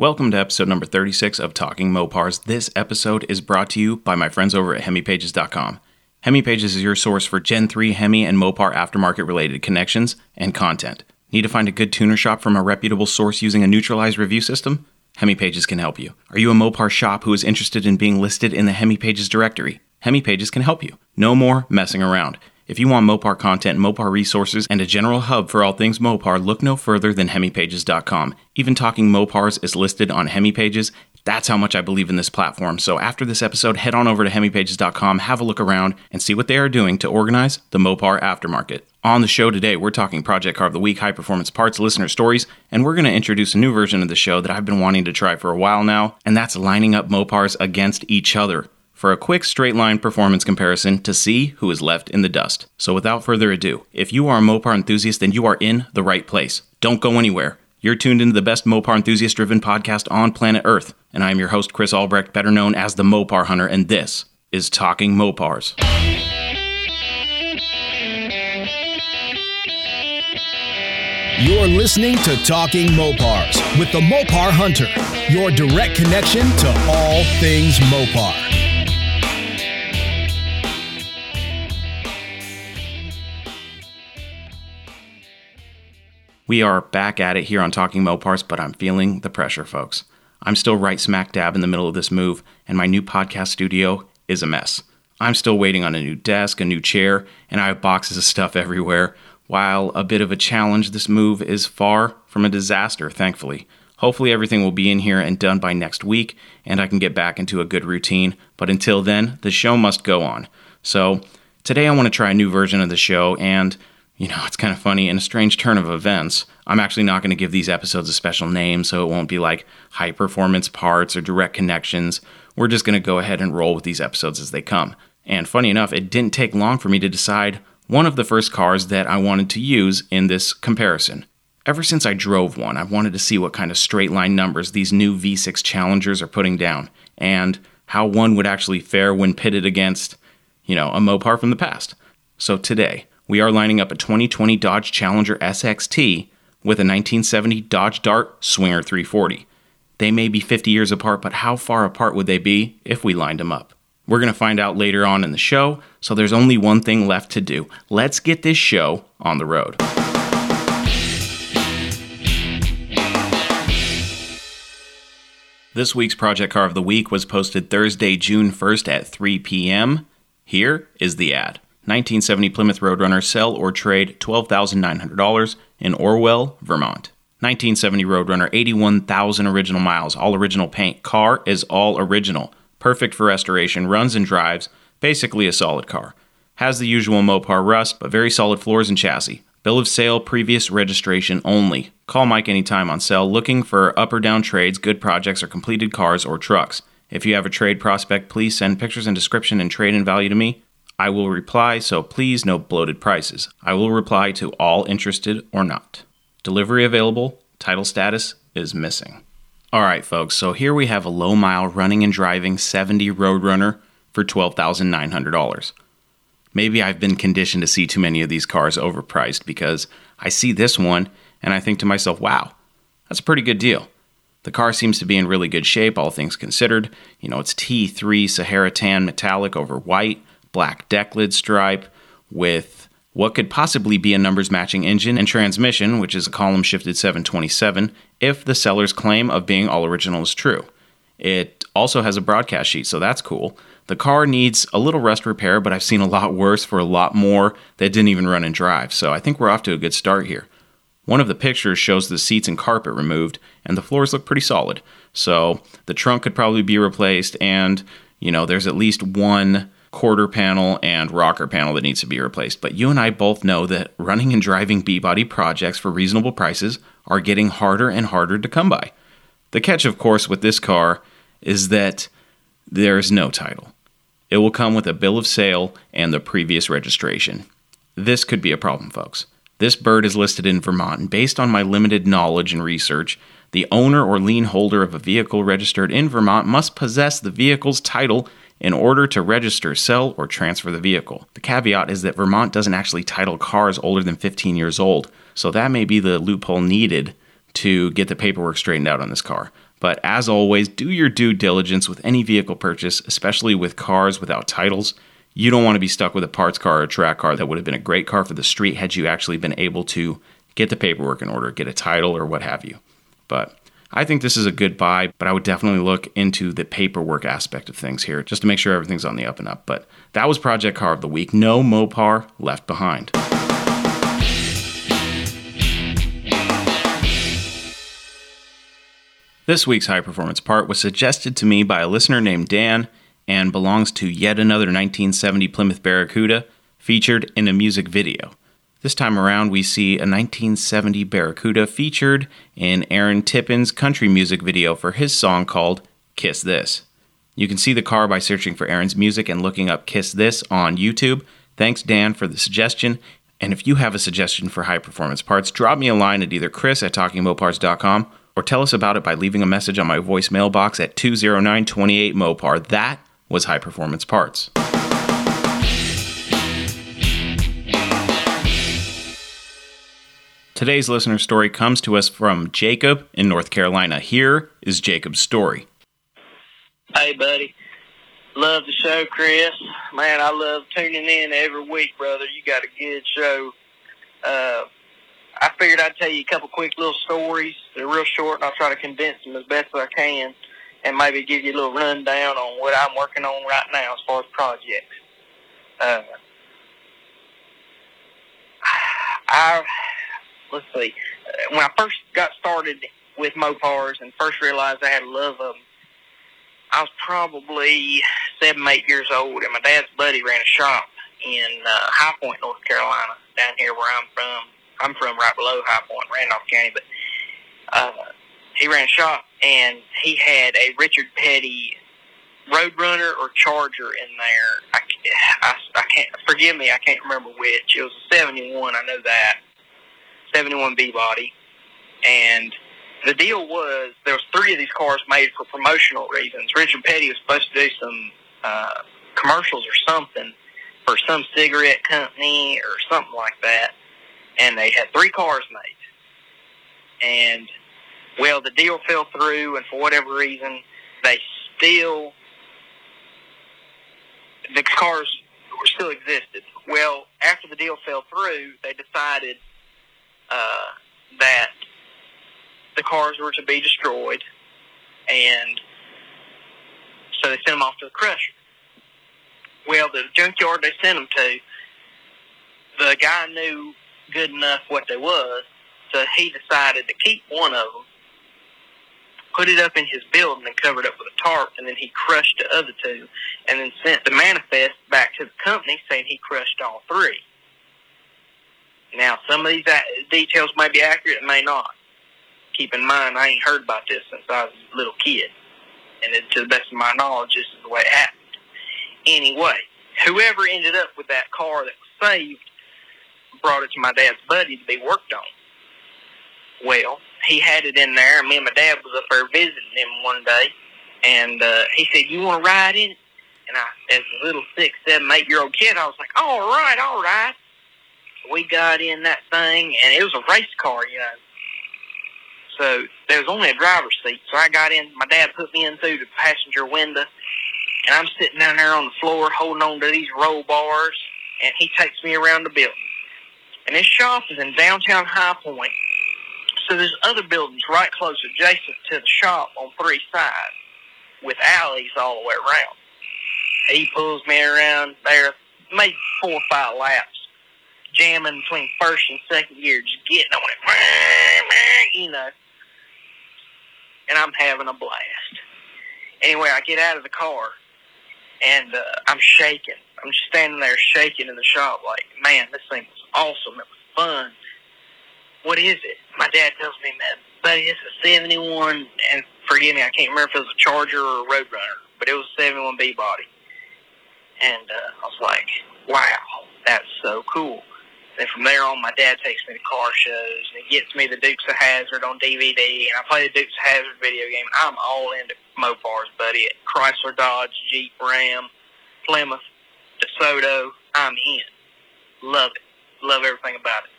Welcome to episode number 36 of Talking Mopars. This episode is brought to you by my friends over at HemiPages.com. HemiPages is your source for Gen 3 Hemi and Mopar aftermarket related connections and content. Need to find a good tuner shop from a reputable source using a neutralized review system? HemiPages can help you. Are you a Mopar shop who is interested in being listed in the HemiPages directory? HemiPages can help you. No more messing around. If you want Mopar content, Mopar resources, and a general hub for all things Mopar, look no further than HemiPages.com. Even Talking Mopars is listed on HemiPages. That's how much I believe in this platform. So after this episode, head on over to HemiPages.com, have a look around, and see what they are doing to organize the Mopar aftermarket. On the show today, we're talking Project Car of the Week, high performance parts, listener stories, and we're going to introduce a new version of the show that I've been wanting to try for a while now, and that's lining up Mopars against each other for a quick straight line performance comparison to see who is left in the dust. So without further ado, if you are a Mopar enthusiast, then you are in the right place. Don't go anywhere. You're tuned into the best Mopar enthusiast driven podcast on planet Earth, and I am your host, Chris Albrecht, better known as the Mopar Hunter, and this is Talking Mopars. You're listening to Talking Mopars with the Mopar Hunter, your direct connection to all things Mopar. We are back at it here on Talking Mopars, but I'm feeling the pressure, folks. I'm still right smack dab in the middle of this move, and my new podcast studio is a mess. I'm still waiting on a new desk, a new chair, and I have boxes of stuff everywhere. While a bit of a challenge, this move is far from a disaster, thankfully. Hopefully, everything will be in here and done by next week, and I can get back into a good routine. But until then, the show must go on. So, today I want to try a new version of the show, and you know, it's kind of funny. In a strange turn of events, I'm actually not going to give these episodes a special name, so it won't be like high performance parts or direct connections. We're just going to go ahead and roll with these episodes as they come. And funny enough, it didn't take long for me to decide one of the first cars that I wanted to use in this comparison. Ever since I drove one, I've wanted to see what kind of straight line numbers these new V6 Challengers are putting down, and how one would actually fare when pitted against, you know, a Mopar from the past. So today, we are lining up a 2020 Dodge Challenger SXT with a 1970 Dodge Dart Swinger 340. They may be 50 years apart, but how far apart would they be if we lined them up? We're going to find out later on in the show, so there's only one thing left to do. Let's get this show on the road. This week's Project Car of the Week was posted Thursday, June 1st at 3 p.m. Here is the ad. 1970 Plymouth Roadrunner sell or trade $12,900 in Orwell, Vermont. 1970 Roadrunner 81,000 original miles, all original paint. Car is all original. Perfect for restoration, runs and drives, basically a solid car. Has the usual Mopar rust, but very solid floors and chassis. Bill of sale, previous registration only. Call Mike anytime on sale looking for up or down trades, good projects, or completed cars or trucks. If you have a trade prospect, please send pictures and description and trade in value to me. I will reply, so please no bloated prices. I will reply to all interested or not. Delivery available, title status is missing. All right, folks, so here we have a low mile running and driving 70 Roadrunner for $12,900. Maybe I've been conditioned to see too many of these cars overpriced because I see this one and I think to myself, wow, that's a pretty good deal. The car seems to be in really good shape, all things considered. You know, it's T3 Sahara Tan metallic over white black deck lid stripe with what could possibly be a numbers matching engine and transmission, which is a column shifted 727, if the seller's claim of being all original is true. It also has a broadcast sheet, so that's cool. The car needs a little rust repair, but I've seen a lot worse for a lot more that didn't even run and drive, so I think we're off to a good start here. One of the pictures shows the seats and carpet removed, and the floors look pretty solid. So the trunk could probably be replaced, and you know, there's at least one quarter panel and rocker panel that needs to be replaced. But you and I both know that running and driving B body projects for reasonable prices are getting harder and harder to come by. The catch, of course, with this car is that there's no title. It will come with a bill of sale and the previous registration. This could be a problem, folks. This bird is listed in Vermont, and based on my limited knowledge and research, the owner or lien holder of a vehicle registered in Vermont must possess the vehicle's title in order to register, sell, or transfer the vehicle. The caveat is that Vermont doesn't actually title cars older than 15 years old, so that may be the loophole needed to get the paperwork straightened out on this car. But as always, do your due diligence with any vehicle purchase, especially with cars without titles. You don't want to be stuck with a parts car or a track car that would have been a great car for the street had you actually been able to get the paperwork in order, get a title, or what have you. But I think this is a good buy, but I would definitely look into the paperwork aspect of things here just to make sure everything's on the up and up. But that was Project Car of the Week. No Mopar left behind. This week's high performance part was suggested to me by a listener named Dan and belongs to yet another 1970 Plymouth Barracuda featured in a music video. This time around, we see a 1970 Barracuda featured in Aaron Tippin's country music video for his song called Kiss This. You can see the car by searching for Aaron's music and looking up Kiss This on YouTube. Thanks, Dan, for the suggestion. And if you have a suggestion for high performance parts, drop me a line at either chris at talkingmopars.com or tell us about it by leaving a message on my voicemail box at 209 28 Mopar. That was high performance parts. Today's listener story comes to us from Jacob in North Carolina. Here is Jacob's story. Hey, buddy. Love the show, Chris. Man, I love tuning in every week, brother. You got a good show. Uh, I figured I'd tell you a couple quick little stories. They're real short, and I'll try to condense them as best as I can, and maybe give you a little rundown on what I'm working on right now as far as projects. Uh, I let's see. Uh, when I first got started with Mopars and first realized I had a love of them, I was probably seven, eight years old, and my dad's buddy ran a shop in uh, High Point, North Carolina, down here where I'm from. I'm from right below High Point, Randolph County, but uh, he ran a shop and he had a Richard Petty Roadrunner or Charger in there. I, I, I can't forgive me. I can't remember which. It was a '71. I know that 71 B body, and the deal was there was three of these cars made for promotional reasons. Richard Petty was supposed to do some uh, commercials or something for some cigarette company or something like that, and they had three cars made. And well, the deal fell through, and for whatever reason, they still the cars still existed. Well, after the deal fell through, they decided uh, that the cars were to be destroyed, and so they sent them off to the crusher. Well, the junkyard they sent them to, the guy knew good enough what they was, so he decided to keep one of them, put it up in his building and covered it with a tarp, and then he crushed the other two, and then sent the manifest back to the company saying he crushed all three. Now, some of these details may be accurate may not. Keep in mind, I ain't heard about this since I was a little kid. And it, to the best of my knowledge, this is the way it happened. Anyway, whoever ended up with that car that was saved brought it to my dad's buddy to be worked on. Well, he had it in there, and me and my dad was up there visiting him one day, and uh, he said, "You want to ride in? And I, as a little six, seven, eight year old kid, I was like, "All right, all right." We got in that thing, and it was a race car, you know. So there was only a driver's seat. So I got in. My dad put me in through the passenger window, and I'm sitting down there on the floor holding on to these roll bars, and he takes me around the building. And this shop is in downtown High Point. So there's other buildings right close adjacent to the shop on three sides with alleys all the way around. He pulls me around there, maybe four or five laps jamming between first and second gear, just getting on it, you know. And I'm having a blast. Anyway, I get out of the car, and uh, I'm shaking. I'm just standing there shaking in the shop, like, man, this thing was awesome. It was fun. What is it? My dad tells me, man, buddy, it's a 71, and forgive me, I can't remember if it was a Charger or a Roadrunner, but it was a 71B body. And uh, I was like, wow, that's so cool. And from there on, my dad takes me to car shows and gets me the Dukes of Hazzard on DVD, and I play the Dukes of Hazzard video game. I'm all into Mopars, buddy. Chrysler, Dodge, Jeep, Ram, Plymouth, DeSoto. I'm in. Love it. Love everything about it.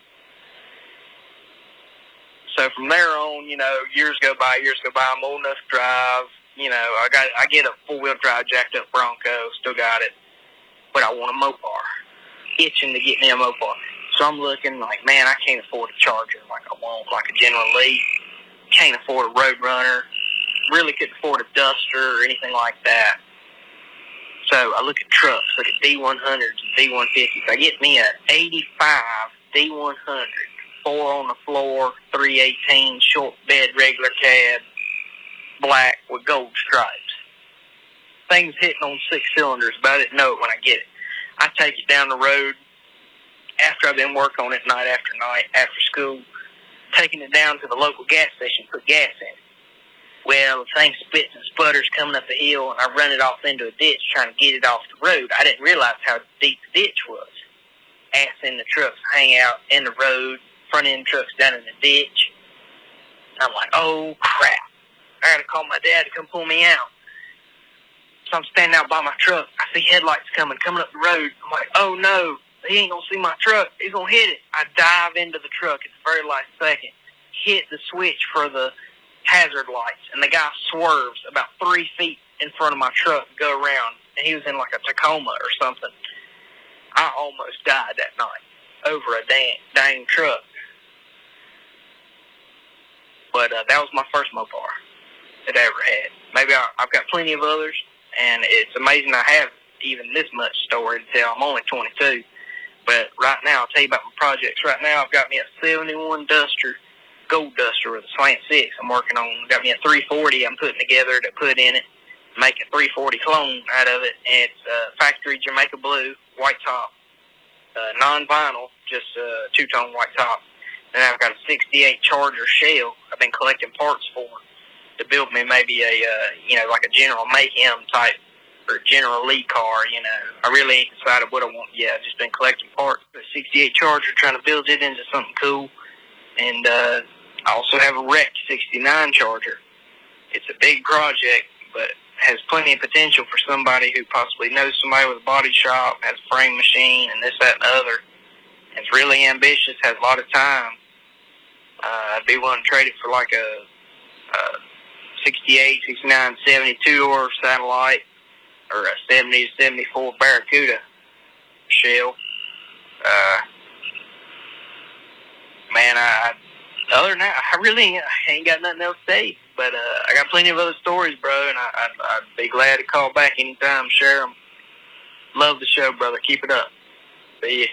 So from there on, you know, years go by, years go by. I'm old enough to drive. You know, I got I get a four wheel drive jacked up Bronco, still got it, but I want a Mopar. Itching to get me a Mopar. So I'm looking like, man, I can't afford a Charger like I want, like a General Lee. Can't afford a Roadrunner. Really couldn't afford a Duster or anything like that. So I look at trucks, look at D100s and D150s. I get me a 85 D100, four on the floor, 318, short bed, regular cab, black with gold stripes. Things hitting on six cylinders, but I didn't know it when I get it. I take it down the road after I've been working on it night after night after school, taking it down to the local gas station, put gas in. Well, the thing spits and sputters coming up the hill, and I run it off into a ditch trying to get it off the road. I didn't realize how deep the ditch was. Ass in the trucks hang out in the road, front end trucks down in the ditch. I'm like, oh crap. I gotta call my dad to come pull me out. So I'm standing out by my truck. I see headlights coming, coming up the road. I'm like, oh no, he ain't gonna see my truck. He's gonna hit it. I dive into the truck at the very last second, hit the switch for the hazard lights, and the guy swerves about three feet in front of my truck go around, and he was in like a Tacoma or something. I almost died that night over a dang, dang truck. But uh, that was my first Mopar that ever had. Maybe I, I've got plenty of others, and it's amazing I have even this much story to tell. I'm only 22. But right now, I'll tell you about my projects. Right now, I've got me a 71 Duster, Gold Duster with a slant six. I'm working on. Got me a 340. I'm putting together to put in it, make a 340 clone out of it. And it's uh, factory Jamaica blue, white top, uh, non-vinyl, just uh, two-tone white top. And I've got a 68 Charger shell. I've been collecting parts for to build me maybe a uh, you know like a General Mayhem type or General Lee car. You know, I really ain't decided what I want yet. I've just been collecting parts for a 68 Charger, trying to build it into something cool. And uh, I also have a wrecked 69 Charger. It's a big project, but has plenty of potential for somebody who possibly knows somebody with a body shop, has a frame machine, and this, that, and the other. It's really ambitious, has a lot of time. Uh, I'd be willing to trade it for like a, a 68, 69, 72 or satellite or a 70 to 74 Barracuda shell. Uh, man, I, other than that, I really ain't got nothing else to say. But uh, I got plenty of other stories, bro, and I, I'd, I'd be glad to call back anytime, share them. Love the show, brother. Keep it up. See ya.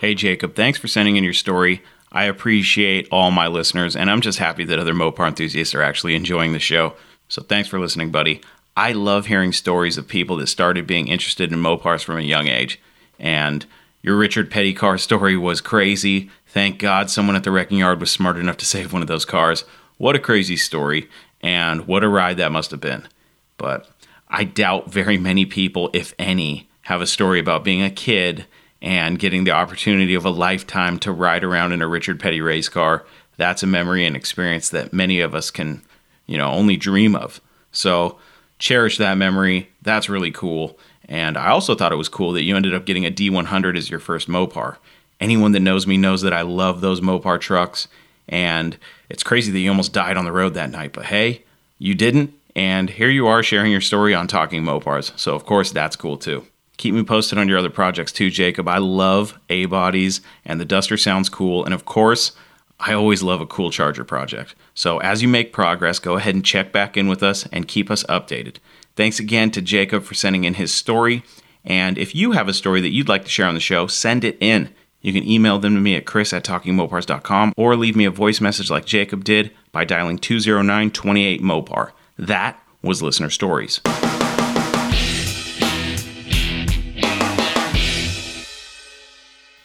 Hey, Jacob, thanks for sending in your story. I appreciate all my listeners, and I'm just happy that other Mopar enthusiasts are actually enjoying the show. So thanks for listening, buddy. I love hearing stories of people that started being interested in Mopars from a young age. And your Richard Petty car story was crazy. Thank God someone at the wrecking yard was smart enough to save one of those cars. What a crazy story, and what a ride that must have been. But I doubt very many people, if any, have a story about being a kid and getting the opportunity of a lifetime to ride around in a Richard Petty race car. That's a memory and experience that many of us can, you know, only dream of. So, cherish that memory. That's really cool. And I also thought it was cool that you ended up getting a D100 as your first Mopar. Anyone that knows me knows that I love those Mopar trucks. And it's crazy that you almost died on the road that night. But hey, you didn't. And here you are sharing your story on Talking Mopars. So, of course, that's cool too. Keep me posted on your other projects too, Jacob. I love A bodies, and the Duster sounds cool. And of course, I always love a cool charger project. So as you make progress, go ahead and check back in with us and keep us updated. Thanks again to Jacob for sending in his story. And if you have a story that you'd like to share on the show, send it in. You can email them to me at chris at talkingmopars.com or leave me a voice message like Jacob did by dialing 209 28 Mopar. That was Listener Stories.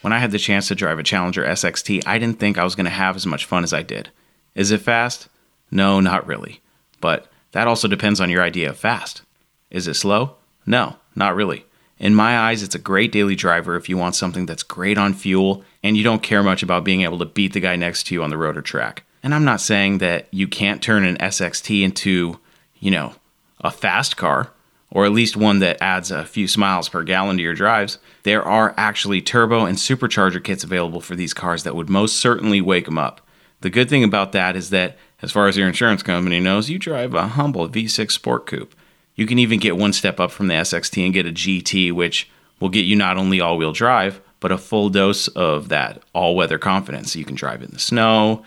When I had the chance to drive a Challenger SXT, I didn't think I was going to have as much fun as I did. Is it fast? No, not really. But that also depends on your idea of fast. Is it slow? No, not really. In my eyes, it's a great daily driver if you want something that's great on fuel and you don't care much about being able to beat the guy next to you on the road or track. And I'm not saying that you can't turn an SXT into, you know, a fast car or at least one that adds a few miles per gallon to your drives, there are actually turbo and supercharger kits available for these cars that would most certainly wake them up. The good thing about that is that, as far as your insurance company knows, you drive a humble V6 Sport Coupe. You can even get one step up from the SXT and get a GT, which will get you not only all wheel drive, but a full dose of that all weather confidence. You can drive in the snow,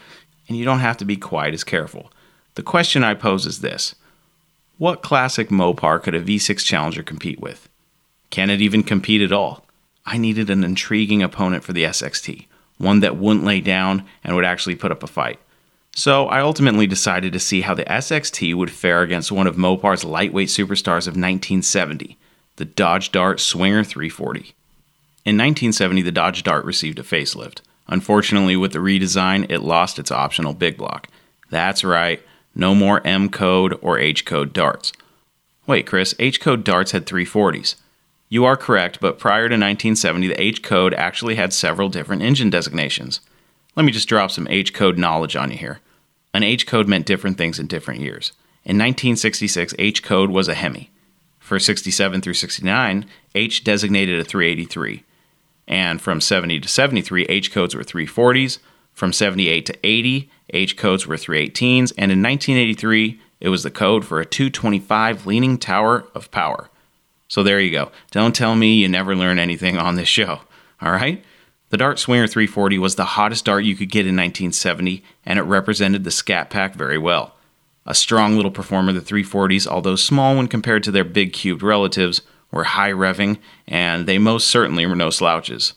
and you don't have to be quite as careful. The question I pose is this What classic Mopar could a V6 Challenger compete with? Can it even compete at all? I needed an intriguing opponent for the SXT, one that wouldn't lay down and would actually put up a fight. So I ultimately decided to see how the SXT would fare against one of Mopar's lightweight superstars of 1970, the Dodge Dart Swinger 340. In 1970, the Dodge Dart received a facelift. Unfortunately, with the redesign, it lost its optional big block. That's right, no more M code or H code darts. Wait, Chris, H code darts had 340s. You are correct, but prior to 1970, the H code actually had several different engine designations. Let me just drop some H code knowledge on you here. An H code meant different things in different years. In 1966, H code was a Hemi. For 67 through 69, H designated a 383. And from 70 to 73, H codes were 340s. From 78 to 80, H codes were 318s. And in 1983, it was the code for a 225 leaning tower of power. So there you go. Don't tell me you never learn anything on this show. All right? The Dart Swinger 340 was the hottest dart you could get in 1970, and it represented the Scat Pack very well. A strong little performer, the 340s, although small when compared to their big cubed relatives, were high revving, and they most certainly were no slouches.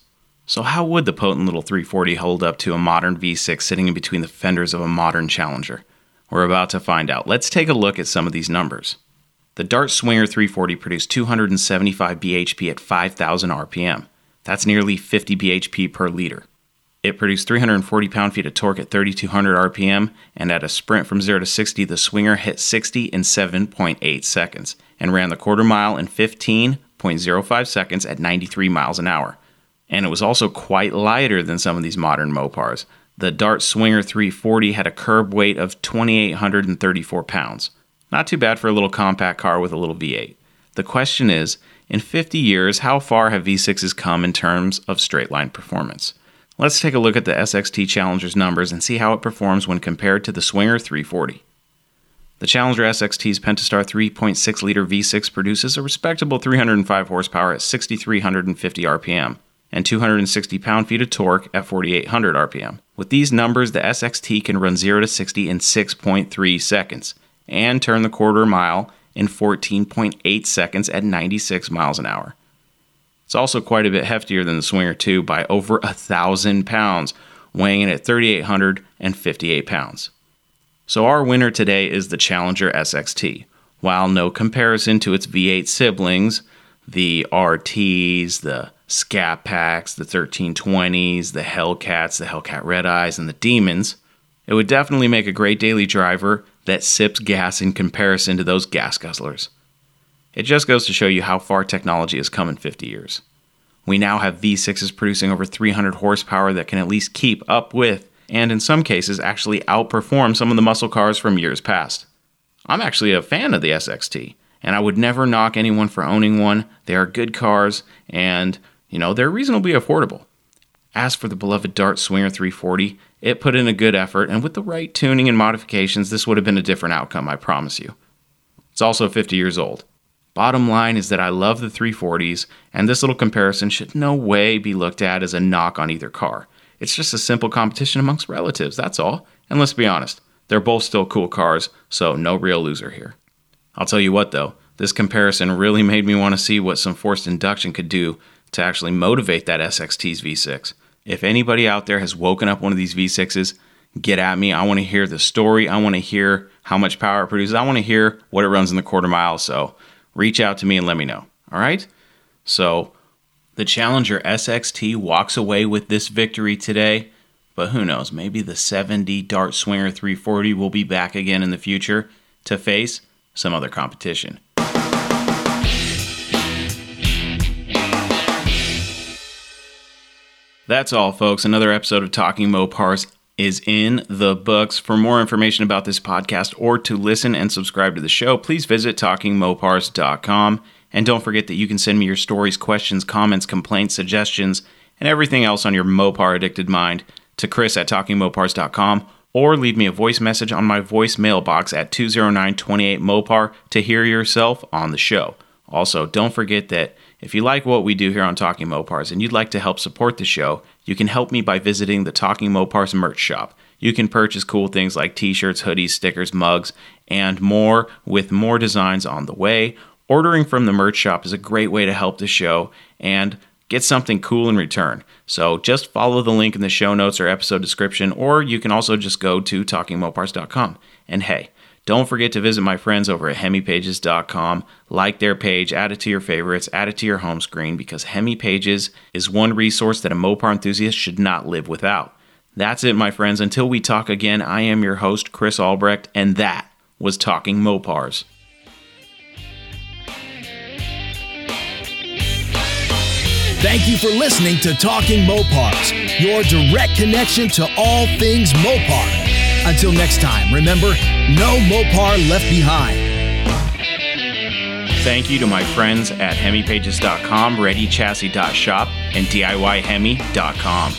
So, how would the potent little 340 hold up to a modern V6 sitting in between the fenders of a modern Challenger? We're about to find out. Let's take a look at some of these numbers. The Dart Swinger 340 produced 275 bhp at 5,000 RPM. That's nearly 50 bhp per liter. It produced 340 pound feet of torque at 3,200 RPM, and at a sprint from 0 to 60, the Swinger hit 60 in 7.8 seconds and ran the quarter mile in 15.05 seconds at 93 miles an hour. And it was also quite lighter than some of these modern Mopars. The Dart Swinger 340 had a curb weight of 2,834 pounds. Not too bad for a little compact car with a little V8. The question is in 50 years, how far have V6s come in terms of straight line performance? Let's take a look at the SXT Challenger's numbers and see how it performs when compared to the Swinger 340. The Challenger SXT's Pentastar 3.6 liter V6 produces a respectable 305 horsepower at 6,350 RPM and 260 pound feet of torque at 4,800 RPM. With these numbers, the SXT can run 0 to 60 in 6.3 seconds and turn the quarter mile in 14.8 seconds at 96 miles an hour. It's also quite a bit heftier than the Swinger 2 by over a thousand pounds, weighing in at 3,858 pounds. So our winner today is the Challenger SXT. While no comparison to its V8 siblings, the RTs, the Scat Packs, the 1320s, the Hellcats, the Hellcat Red Eyes, and the Demons, it would definitely make a great daily driver that sips gas in comparison to those gas guzzlers. It just goes to show you how far technology has come in 50 years. We now have V6s producing over 300 horsepower that can at least keep up with, and in some cases, actually outperform some of the muscle cars from years past. I'm actually a fan of the SXT, and I would never knock anyone for owning one. They are good cars, and, you know, they're reasonably affordable. As for the beloved Dart Swinger 340, it put in a good effort, and with the right tuning and modifications, this would have been a different outcome, I promise you. It's also 50 years old. Bottom line is that I love the 340s, and this little comparison should no way be looked at as a knock on either car. It's just a simple competition amongst relatives, that's all. And let's be honest, they're both still cool cars, so no real loser here. I'll tell you what though, this comparison really made me want to see what some forced induction could do to actually motivate that SXT's V6. If anybody out there has woken up one of these V6s, get at me. I want to hear the story. I want to hear how much power it produces. I want to hear what it runs in the quarter mile. So reach out to me and let me know. All right? So the Challenger SXT walks away with this victory today. But who knows? Maybe the 70 Dart Swinger 340 will be back again in the future to face some other competition. That's all, folks. Another episode of Talking Mopars is in the books. For more information about this podcast or to listen and subscribe to the show, please visit talkingmopars.com. And don't forget that you can send me your stories, questions, comments, complaints, suggestions, and everything else on your Mopar addicted mind to Chris at talkingmopars.com or leave me a voice message on my voicemail box at 20928 Mopar to hear yourself on the show. Also, don't forget that if you like what we do here on Talking Mopars and you'd like to help support the show, you can help me by visiting the Talking Mopars merch shop. You can purchase cool things like t shirts, hoodies, stickers, mugs, and more with more designs on the way. Ordering from the merch shop is a great way to help the show and get something cool in return. So just follow the link in the show notes or episode description, or you can also just go to talkingmopars.com. And hey, don't forget to visit my friends over at hemipages.com. Like their page, add it to your favorites, add it to your home screen because HemiPages is one resource that a Mopar enthusiast should not live without. That's it, my friends. Until we talk again, I am your host, Chris Albrecht, and that was Talking Mopars. Thank you for listening to Talking Mopars, your direct connection to all things Mopar. Until next time, remember, no Mopar left behind. Thank you to my friends at hemipages.com, readychassis.shop, and DIYhemi.com.